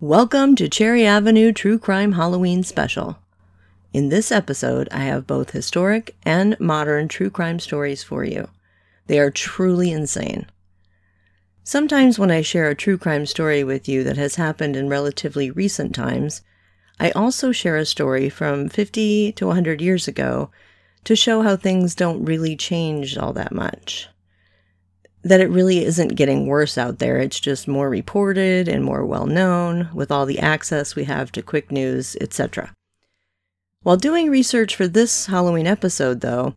Welcome to Cherry Avenue True Crime Halloween Special. In this episode, I have both historic and modern true crime stories for you. They are truly insane. Sometimes, when I share a true crime story with you that has happened in relatively recent times, I also share a story from 50 to 100 years ago to show how things don't really change all that much that it really isn't getting worse out there. It's just more reported and more well known with all the access we have to quick news, etc. While doing research for this Halloween episode, though,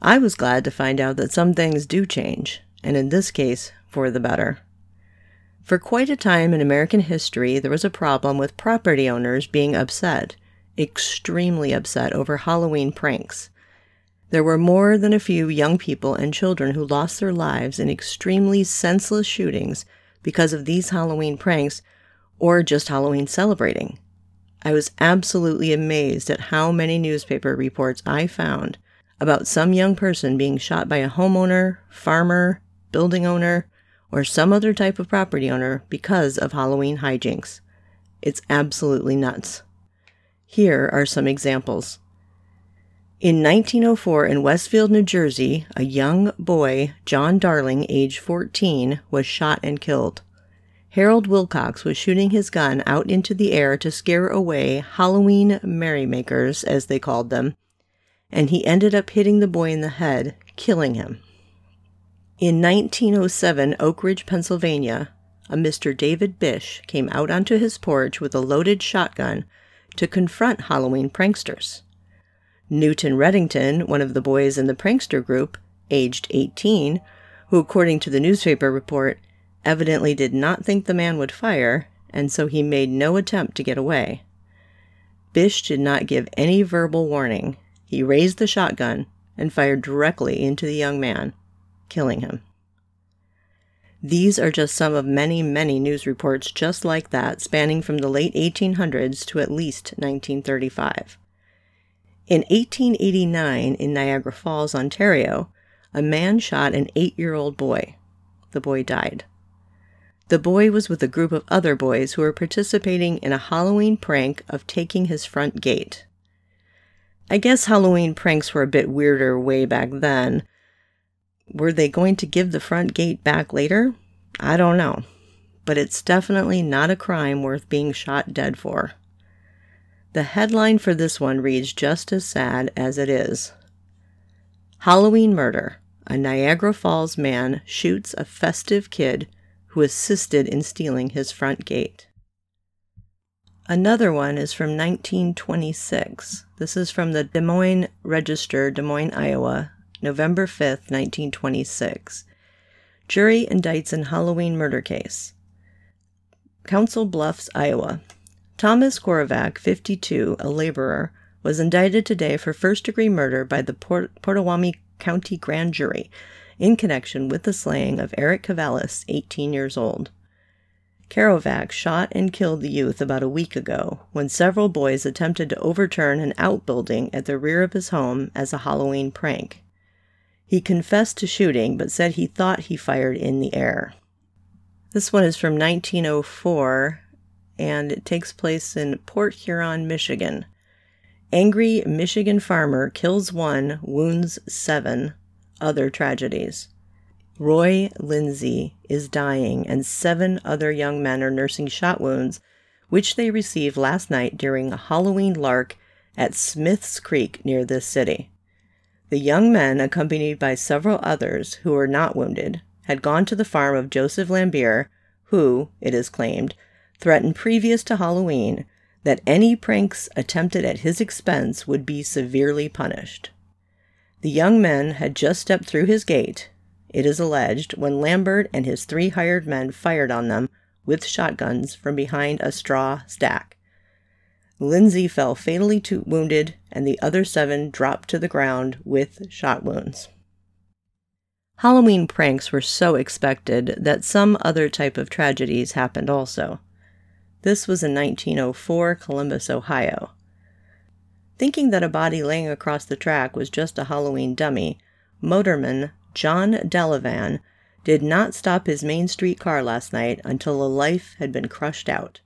I was glad to find out that some things do change, and in this case, for the better. For quite a time in American history, there was a problem with property owners being upset, extremely upset over Halloween pranks. There were more than a few young people and children who lost their lives in extremely senseless shootings because of these Halloween pranks or just Halloween celebrating. I was absolutely amazed at how many newspaper reports I found about some young person being shot by a homeowner, farmer, building owner, or some other type of property owner because of Halloween hijinks. It's absolutely nuts. Here are some examples. In 1904, in Westfield, New Jersey, a young boy, John Darling, age 14, was shot and killed. Harold Wilcox was shooting his gun out into the air to scare away Halloween merrymakers, as they called them, and he ended up hitting the boy in the head, killing him. In 1907, Oak Ridge, Pennsylvania, a Mr. David Bish came out onto his porch with a loaded shotgun to confront Halloween pranksters. Newton Reddington, one of the boys in the prankster group, aged 18, who, according to the newspaper report, evidently did not think the man would fire, and so he made no attempt to get away. Bish did not give any verbal warning. He raised the shotgun and fired directly into the young man, killing him. These are just some of many, many news reports just like that, spanning from the late 1800s to at least 1935. In 1889, in Niagara Falls, Ontario, a man shot an eight year old boy. The boy died. The boy was with a group of other boys who were participating in a Halloween prank of taking his front gate. I guess Halloween pranks were a bit weirder way back then. Were they going to give the front gate back later? I don't know. But it's definitely not a crime worth being shot dead for. The headline for this one reads just as sad as it is Halloween Murder. A Niagara Falls man shoots a festive kid who assisted in stealing his front gate. Another one is from 1926. This is from the Des Moines Register, Des Moines, Iowa, November 5th, 1926. Jury indicts in Halloween murder case. Council Bluffs, Iowa. Thomas Korovac, 52, a laborer, was indicted today for first degree murder by the Port- County Grand Jury in connection with the slaying of Eric Cavallis, 18 years old. Karovac shot and killed the youth about a week ago when several boys attempted to overturn an outbuilding at the rear of his home as a Halloween prank. He confessed to shooting but said he thought he fired in the air. This one is from 1904 and it takes place in Port Huron, Michigan. Angry Michigan farmer kills one, wounds seven. Other tragedies. Roy Lindsay is dying, and seven other young men are nursing shot wounds, which they received last night during a Halloween lark at Smith's Creek near this city. The young men, accompanied by several others who were not wounded, had gone to the farm of Joseph Lambier, who, it is claimed, threatened previous to Halloween that any pranks attempted at his expense would be severely punished. The young men had just stepped through his gate, it is alleged, when Lambert and his three hired men fired on them with shotguns from behind a straw stack. Lindsay fell fatally to- wounded, and the other seven dropped to the ground with shot wounds. Halloween pranks were so expected that some other type of tragedies happened also. This was in 1904, Columbus, Ohio. Thinking that a body laying across the track was just a Halloween dummy, motorman John Delavan did not stop his Main Street car last night until a life had been crushed out.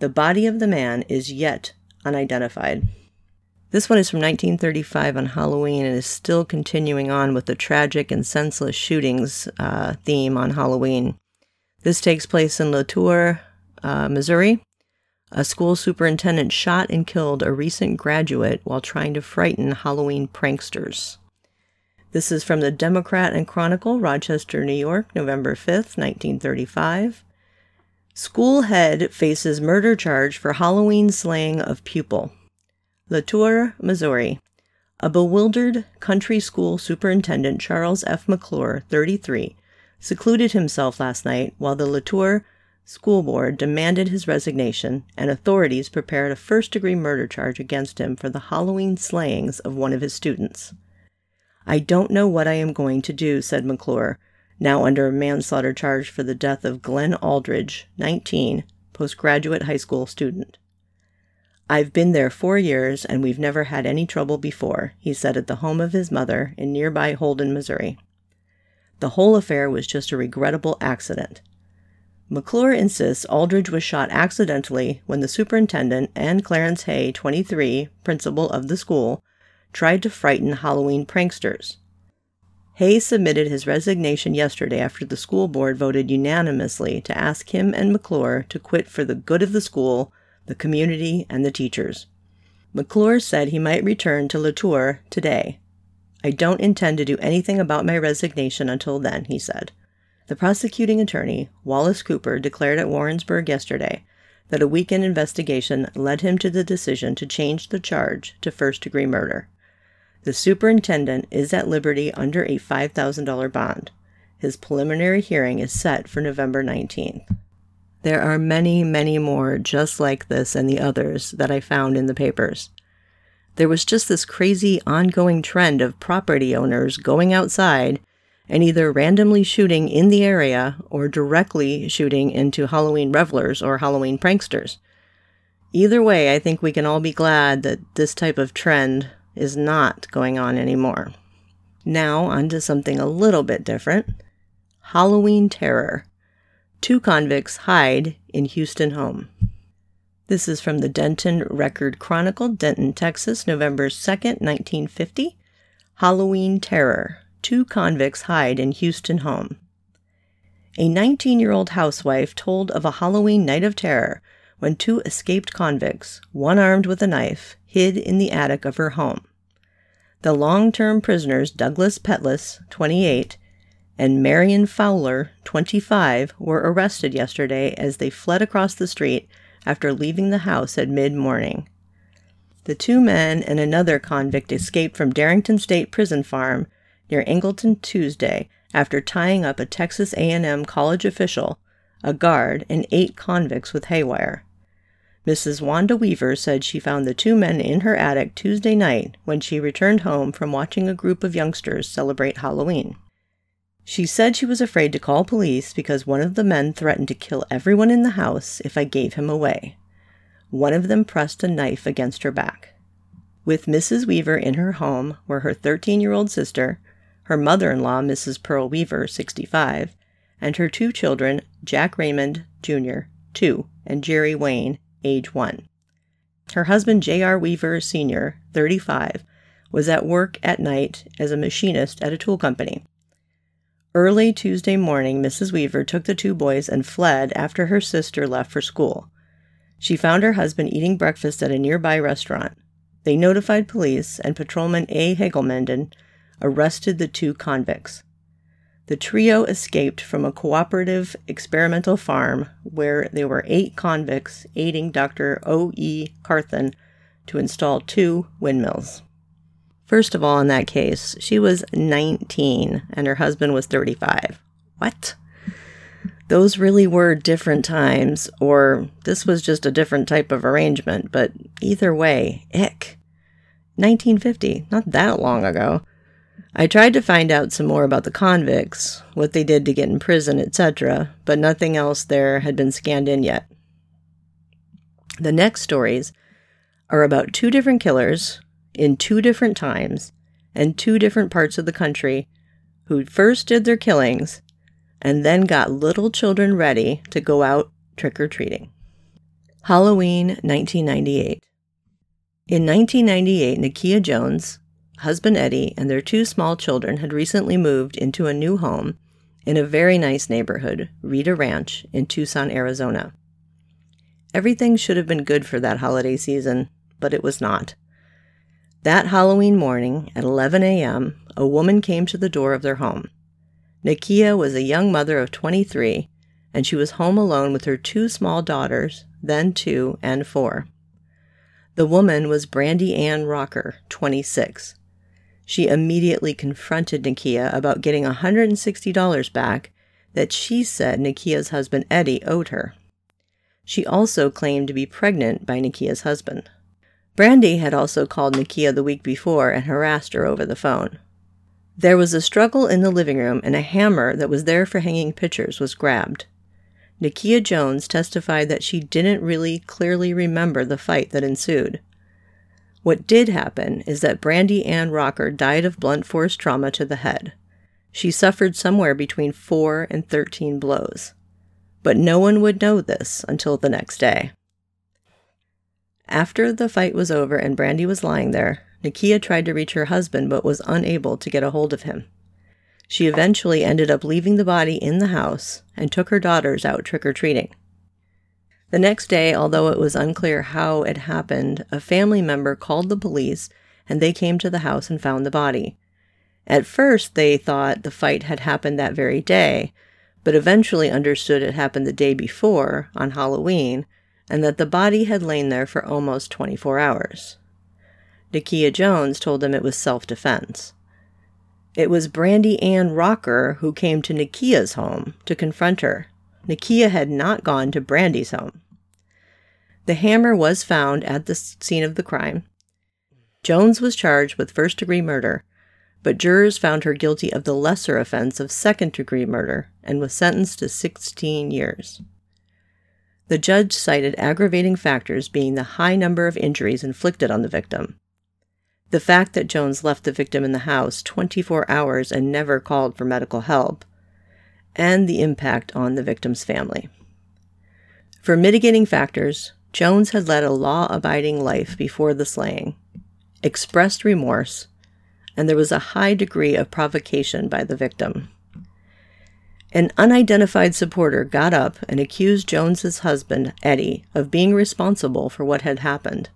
The body of the man is yet unidentified. This one is from 1935 on Halloween and is still continuing on with the tragic and senseless shootings uh, theme on Halloween. This takes place in Latour, uh, Missouri. A school superintendent shot and killed a recent graduate while trying to frighten Halloween pranksters. This is from the Democrat and Chronicle, Rochester, New York, November 5th, 1935. School head faces murder charge for Halloween slaying of pupil. Latour, Missouri. A bewildered country school superintendent, Charles F. McClure, 33, secluded himself last night while the Latour school board demanded his resignation and authorities prepared a first degree murder charge against him for the Halloween slayings of one of his students. I don't know what I am going to do, said McClure, now under a manslaughter charge for the death of Glenn Aldridge, 19, postgraduate high school student. I've been there four years and we've never had any trouble before, he said at the home of his mother in nearby Holden, Missouri. The whole affair was just a regrettable accident. McClure insists Aldridge was shot accidentally when the superintendent and Clarence Hay, 23, principal of the school, tried to frighten Halloween pranksters. Hay submitted his resignation yesterday after the school board voted unanimously to ask him and McClure to quit for the good of the school, the community, and the teachers. McClure said he might return to Latour today. I don't intend to do anything about my resignation until then, he said. The prosecuting attorney, Wallace Cooper, declared at Warrensburg yesterday that a weekend investigation led him to the decision to change the charge to first degree murder. The superintendent is at liberty under a $5,000 bond. His preliminary hearing is set for November 19th. There are many, many more just like this and the others that I found in the papers. There was just this crazy ongoing trend of property owners going outside and either randomly shooting in the area or directly shooting into Halloween revelers or Halloween pranksters. Either way, I think we can all be glad that this type of trend is not going on anymore. Now, on to something a little bit different Halloween Terror. Two convicts hide in Houston home. This is from the Denton Record Chronicle, Denton, Texas, November 2nd, 1950. Halloween Terror. Two convicts hide in Houston home. A 19 year old housewife told of a Halloween night of terror when two escaped convicts, one armed with a knife, hid in the attic of her home. The long term prisoners Douglas Petless, 28, and Marion Fowler, 25, were arrested yesterday as they fled across the street after leaving the house at mid morning. The two men and another convict escaped from Darrington State Prison Farm near Angleton Tuesday after tying up a Texas A&M college official, a guard, and eight convicts with haywire. Mrs. Wanda Weaver said she found the two men in her attic Tuesday night when she returned home from watching a group of youngsters celebrate Halloween. She said she was afraid to call police because one of the men threatened to kill everyone in the house if I gave him away. One of them pressed a knife against her back. With Mrs. Weaver in her home were her 13 year old sister, her mother in law, Mrs. Pearl Weaver, 65, and her two children, Jack Raymond, Jr., 2, and Jerry Wayne, age 1. Her husband, J.R. Weaver Sr., 35, was at work at night as a machinist at a tool company. Early Tuesday morning, Mrs. Weaver took the two boys and fled after her sister left for school. She found her husband eating breakfast at a nearby restaurant. They notified police, and Patrolman A. Hegelmanden arrested the two convicts. The trio escaped from a cooperative experimental farm where there were eight convicts aiding Dr. O. E. Carthen to install two windmills. First of all, in that case, she was 19 and her husband was 35. What? Those really were different times, or this was just a different type of arrangement, but either way, ick. 1950, not that long ago. I tried to find out some more about the convicts, what they did to get in prison, etc., but nothing else there had been scanned in yet. The next stories are about two different killers in two different times and two different parts of the country who first did their killings and then got little children ready to go out trick or treating. Halloween 1998. In 1998, Nakia Jones, husband Eddie, and their two small children had recently moved into a new home in a very nice neighborhood, Rita Ranch, in Tucson, Arizona. Everything should have been good for that holiday season, but it was not. That Halloween morning at 11 a.m., a woman came to the door of their home. Nakia was a young mother of 23, and she was home alone with her two small daughters, then two and four. The woman was Brandy Ann Rocker, 26. She immediately confronted Nakia about getting $160 back that she said Nakia's husband Eddie owed her. She also claimed to be pregnant by Nakia's husband. Brandy had also called Nakia the week before and harassed her over the phone. There was a struggle in the living room, and a hammer that was there for hanging pictures was grabbed. Nakia Jones testified that she didn't really clearly remember the fight that ensued. What did happen is that Brandy Ann Rocker died of blunt force trauma to the head. She suffered somewhere between 4 and 13 blows. But no one would know this until the next day. After the fight was over and Brandy was lying there, Nakia tried to reach her husband but was unable to get a hold of him. She eventually ended up leaving the body in the house and took her daughters out trick or treating. The next day, although it was unclear how it happened, a family member called the police and they came to the house and found the body. At first, they thought the fight had happened that very day, but eventually understood it happened the day before, on Halloween, and that the body had lain there for almost 24 hours. Nakia Jones told them it was self defense. It was Brandy Ann Rocker who came to Nakia's home to confront her. Nakia had not gone to Brandy's home. The hammer was found at the scene of the crime. Jones was charged with first degree murder, but jurors found her guilty of the lesser offense of second degree murder and was sentenced to 16 years. The judge cited aggravating factors being the high number of injuries inflicted on the victim, the fact that Jones left the victim in the house 24 hours and never called for medical help, and the impact on the victim's family. For mitigating factors, Jones had led a law abiding life before the slaying, expressed remorse, and there was a high degree of provocation by the victim. An unidentified supporter got up and accused Jones's husband, Eddie, of being responsible for what had happened.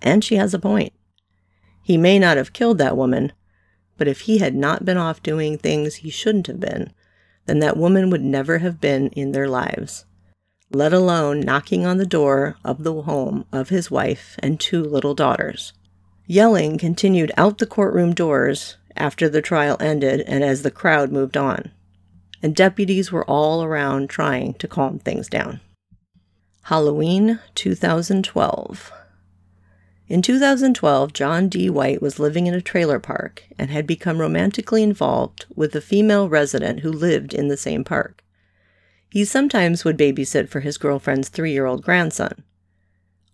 And she has a point. He may not have killed that woman, but if he had not been off doing things he shouldn't have been, then that woman would never have been in their lives, let alone knocking on the door of the home of his wife and two little daughters. Yelling continued out the courtroom doors after the trial ended and as the crowd moved on, and deputies were all around trying to calm things down. Halloween 2012. In 2012, John D. White was living in a trailer park and had become romantically involved with a female resident who lived in the same park. He sometimes would babysit for his girlfriend's three year old grandson.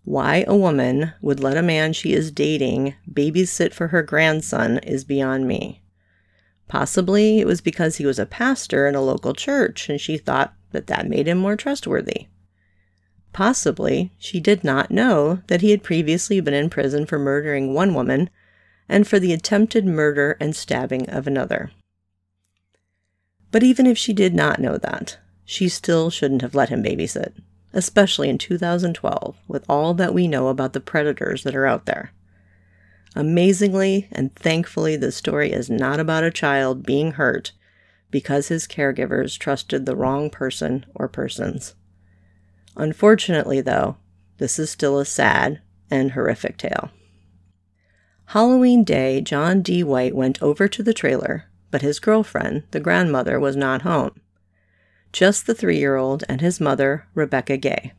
Why a woman would let a man she is dating babysit for her grandson is beyond me. Possibly it was because he was a pastor in a local church and she thought that that made him more trustworthy. Possibly she did not know that he had previously been in prison for murdering one woman and for the attempted murder and stabbing of another. But even if she did not know that, she still shouldn't have let him babysit, especially in 2012 with all that we know about the predators that are out there. Amazingly and thankfully, the story is not about a child being hurt because his caregivers trusted the wrong person or persons. Unfortunately, though, this is still a sad and horrific tale. Halloween day, John D. White went over to the trailer, but his girlfriend, the grandmother, was not home. Just the three year old and his mother, Rebecca Gay.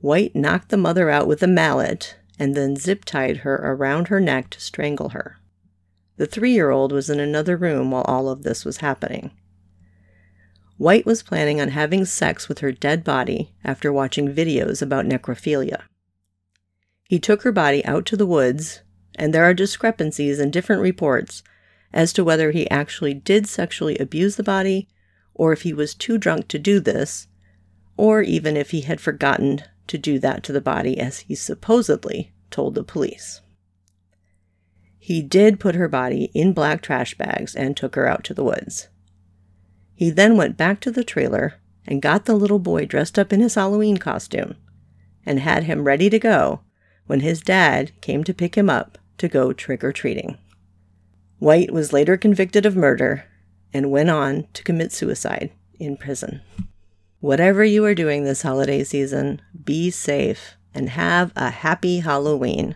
White knocked the mother out with a mallet and then zip tied her around her neck to strangle her. The three year old was in another room while all of this was happening. White was planning on having sex with her dead body after watching videos about necrophilia. He took her body out to the woods, and there are discrepancies in different reports as to whether he actually did sexually abuse the body, or if he was too drunk to do this, or even if he had forgotten to do that to the body as he supposedly told the police. He did put her body in black trash bags and took her out to the woods. He then went back to the trailer and got the little boy dressed up in his Halloween costume and had him ready to go when his dad came to pick him up to go trick or treating. White was later convicted of murder and went on to commit suicide in prison. Whatever you are doing this holiday season, be safe and have a happy Halloween.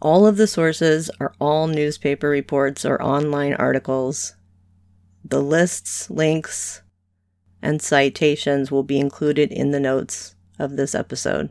All of the sources are all newspaper reports or online articles. The lists, links, and citations will be included in the notes of this episode.